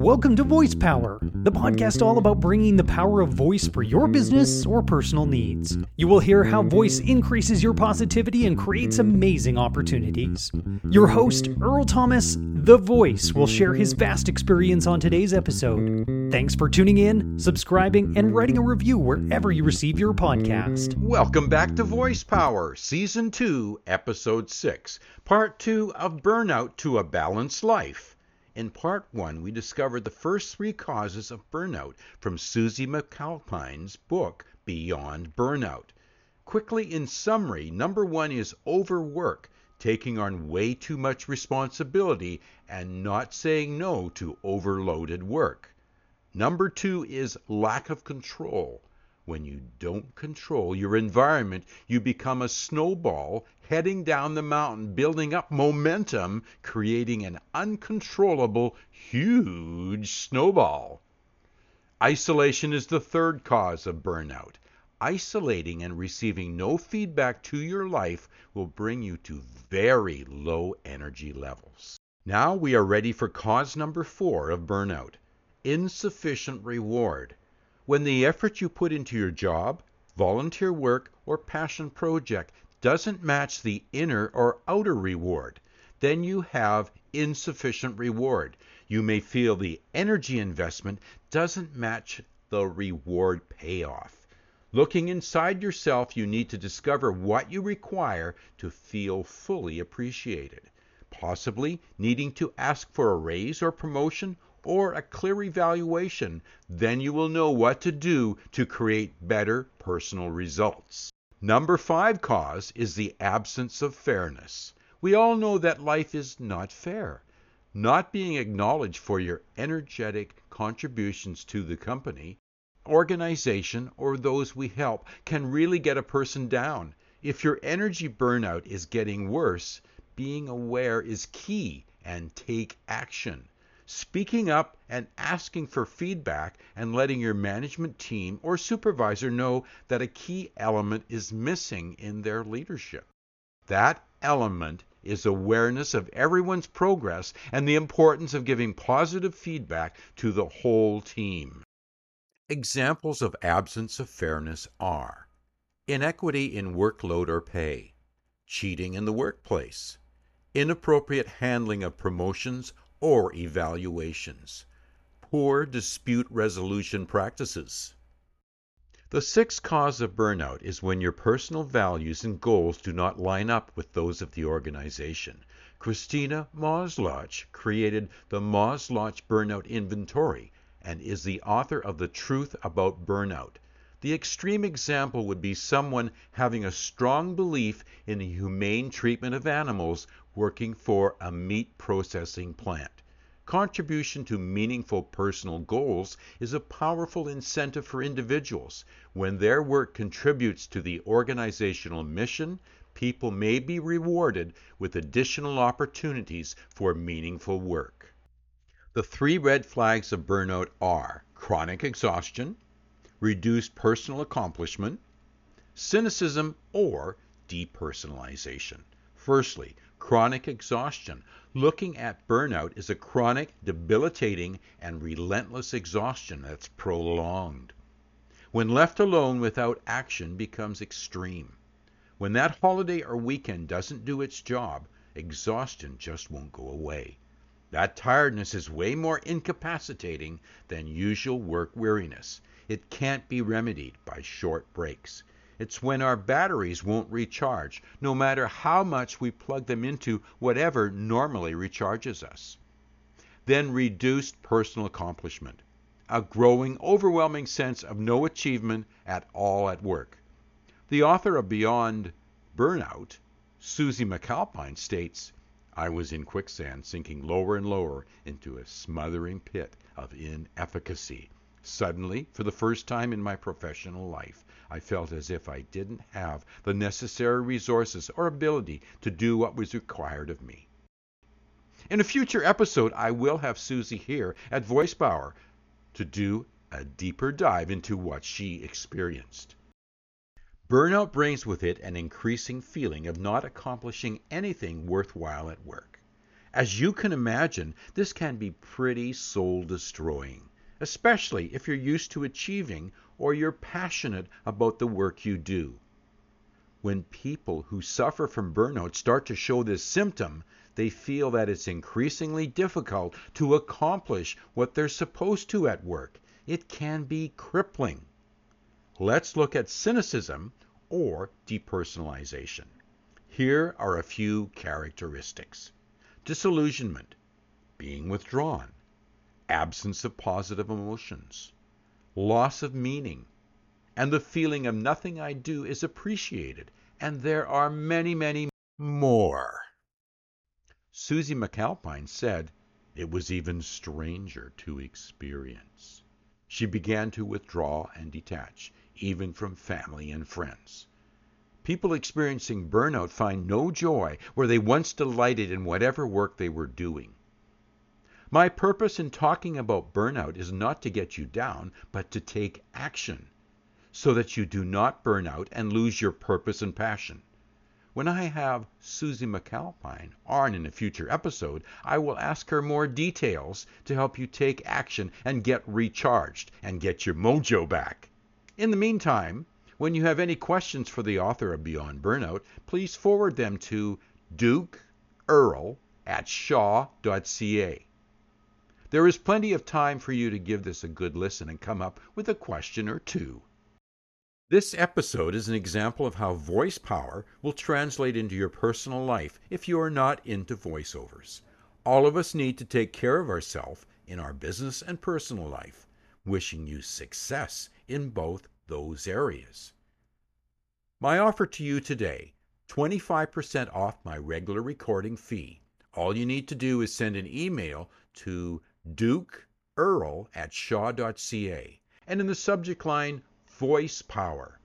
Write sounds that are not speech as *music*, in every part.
Welcome to Voice Power, the podcast all about bringing the power of voice for your business or personal needs. You will hear how voice increases your positivity and creates amazing opportunities. Your host, Earl Thomas, The Voice, will share his vast experience on today's episode. Thanks for tuning in, subscribing, and writing a review wherever you receive your podcast. Welcome back to Voice Power, Season 2, Episode 6, Part 2 of Burnout to a Balanced Life. In part one, we discovered the first three causes of burnout from Suzi McAlpine's book, Beyond Burnout. Quickly, in summary, number one is overwork, taking on way too much responsibility and not saying no to overloaded work. Number two is lack of control. When you don't control your environment, you become a snowball heading down the mountain, building up momentum, creating an uncontrollable, huge snowball. Isolation is the third cause of burnout. Isolating and receiving no feedback to your life will bring you to very low energy levels. Now we are ready for cause number four of burnout insufficient reward. When the effort you put into your job, volunteer work, or passion project doesn't match the inner or outer reward, then you have insufficient reward. You may feel the energy investment doesn't match the reward payoff. Looking inside yourself, you need to discover what you require to feel fully appreciated. Possibly needing to ask for a raise or promotion or a clear evaluation, then you will know what to do to create better personal results. Number five cause is the absence of fairness. We all know that life is not fair. Not being acknowledged for your energetic contributions to the company, organization, or those we help can really get a person down. If your energy burnout is getting worse, being aware is key and take action speaking up and asking for feedback and letting your management team or supervisor know that a key element is missing in their leadership. That element is awareness of everyone's progress and the importance of giving positive feedback to the whole team. Examples of absence of fairness are inequity in workload or pay, cheating in the workplace, inappropriate handling of promotions or evaluations, poor dispute resolution practices. The sixth cause of burnout is when your personal values and goals do not line up with those of the organization. Christina Maslach created the Maslach Burnout Inventory and is the author of The Truth About Burnout. The extreme example would be someone having a strong belief in the humane treatment of animals working for a meat processing plant. Contribution to meaningful personal goals is a powerful incentive for individuals. When their work contributes to the organizational mission, people may be rewarded with additional opportunities for meaningful work. The three red flags of burnout are chronic exhaustion, reduced personal accomplishment, cynicism, or depersonalization. Firstly, chronic exhaustion. Looking at burnout is a chronic, debilitating, and relentless exhaustion that's prolonged. When left alone without action becomes extreme. When that holiday or weekend doesn't do its job, exhaustion just won't go away. That tiredness is way more incapacitating than usual work weariness. It can't be remedied by short breaks. It's when our batteries won't recharge, no matter how much we plug them into whatever normally recharges us. Then reduced personal accomplishment, a growing, overwhelming sense of no achievement at all at work. The author of Beyond Burnout, Suzi McAlpine, states, I was in quicksand, sinking lower and lower into a smothering pit of inefficacy. Suddenly, for the first time in my professional life, I felt as if I didn't have the necessary resources or ability to do what was required of me. In a future episode, I will have Suzi here at Voice Power to do a deeper dive into what she experienced. Burnout brings with it an increasing feeling of not accomplishing anything worthwhile at work. As you can imagine, this can be pretty soul destroying, especially if you're used to achieving or you're passionate about the work you do. When people who suffer from burnout start to show this symptom, they feel that it's increasingly difficult to accomplish what they're supposed to at work. It can be crippling. Let's look at cynicism or depersonalization. Here are a few characteristics disillusionment, being withdrawn, absence of positive emotions, loss of meaning, and the feeling of nothing I do is appreciated. And there are many, many more. Suzi McAlpine said it was even stranger to experience. She began to withdraw and detach, even from family and friends. People experiencing burnout find no joy where they once delighted in whatever work they were doing. My purpose in talking about burnout is not to get you down, but to take action so that you do not burn out and lose your purpose and passion. When I have Suzi McAlpine on in a future episode, I will ask her more details to help you take action and get recharged and get your mojo back. In the meantime, when you have any questions for the author of Beyond Burnout, please forward them to Duke Earl at shaw.ca. There is plenty of time for you to give this a good listen and come up with a question or two. This episode is an example of how voice power will translate into your personal life if you are not into voiceovers. All of us need to take care of ourselves in our business and personal life. Wishing you success in both those areas. My offer to you today 25% off my regular recording fee. All you need to do is send an email to Duke Earl at shaw.ca and in the subject line, Voice Power.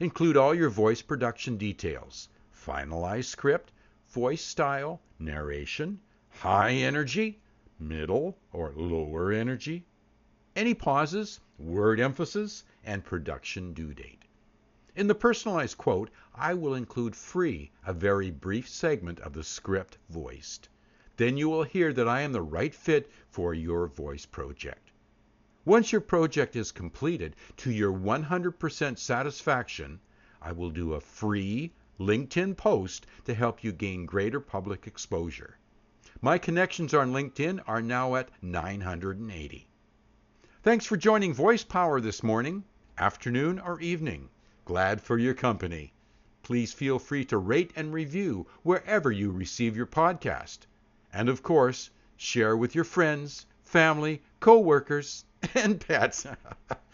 Include all your voice production details finalized script, voice style, narration, high energy, middle or lower energy, any pauses, word emphasis, and production due date. In the personalized quote, I will include free a very brief segment of the script voiced. Then you will hear that I am the right fit for your voice project. Once your project is completed to your 100% satisfaction, I will do a free LinkedIn post to help you gain greater public exposure. My connections on LinkedIn are now at 980. Thanks for joining Voice Power this morning, afternoon, or evening. Glad for your company. Please feel free to rate and review wherever you receive your podcast. And of course, share with your friends, family, co-workers, *laughs* and pets.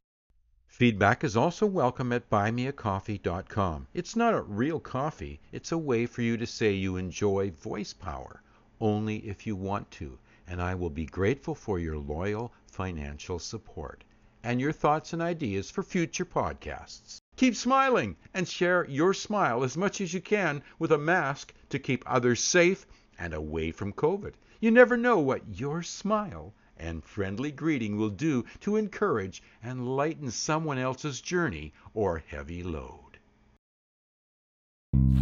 *laughs* Feedback is also welcome at buymeacoffee.com. It's not a real coffee, it's a way for you to say you enjoy voice power, only if you want to, and I will be grateful for your loyal financial support and your thoughts and ideas for future podcasts. Keep smiling and share your smile as much as you can with a mask to keep others safe and away from COVID. You never know what your smile and friendly greeting will do to encourage and lighten someone else's journey or heavy load.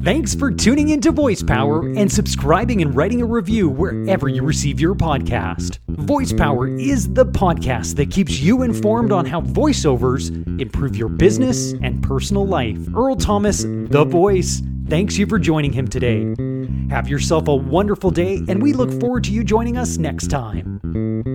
Thanks for tuning into Voice Power and subscribing and writing a review wherever you receive your podcast. Voice Power is the podcast that keeps you informed on how voiceovers improve your business and personal life. Earl Thomas, the voice, thanks you for joining him today. Have yourself a wonderful day, and we look forward to you joining us next time.